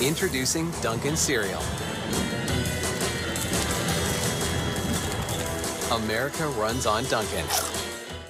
Introducing Dunkin' Cereal. America runs on Dunkin'.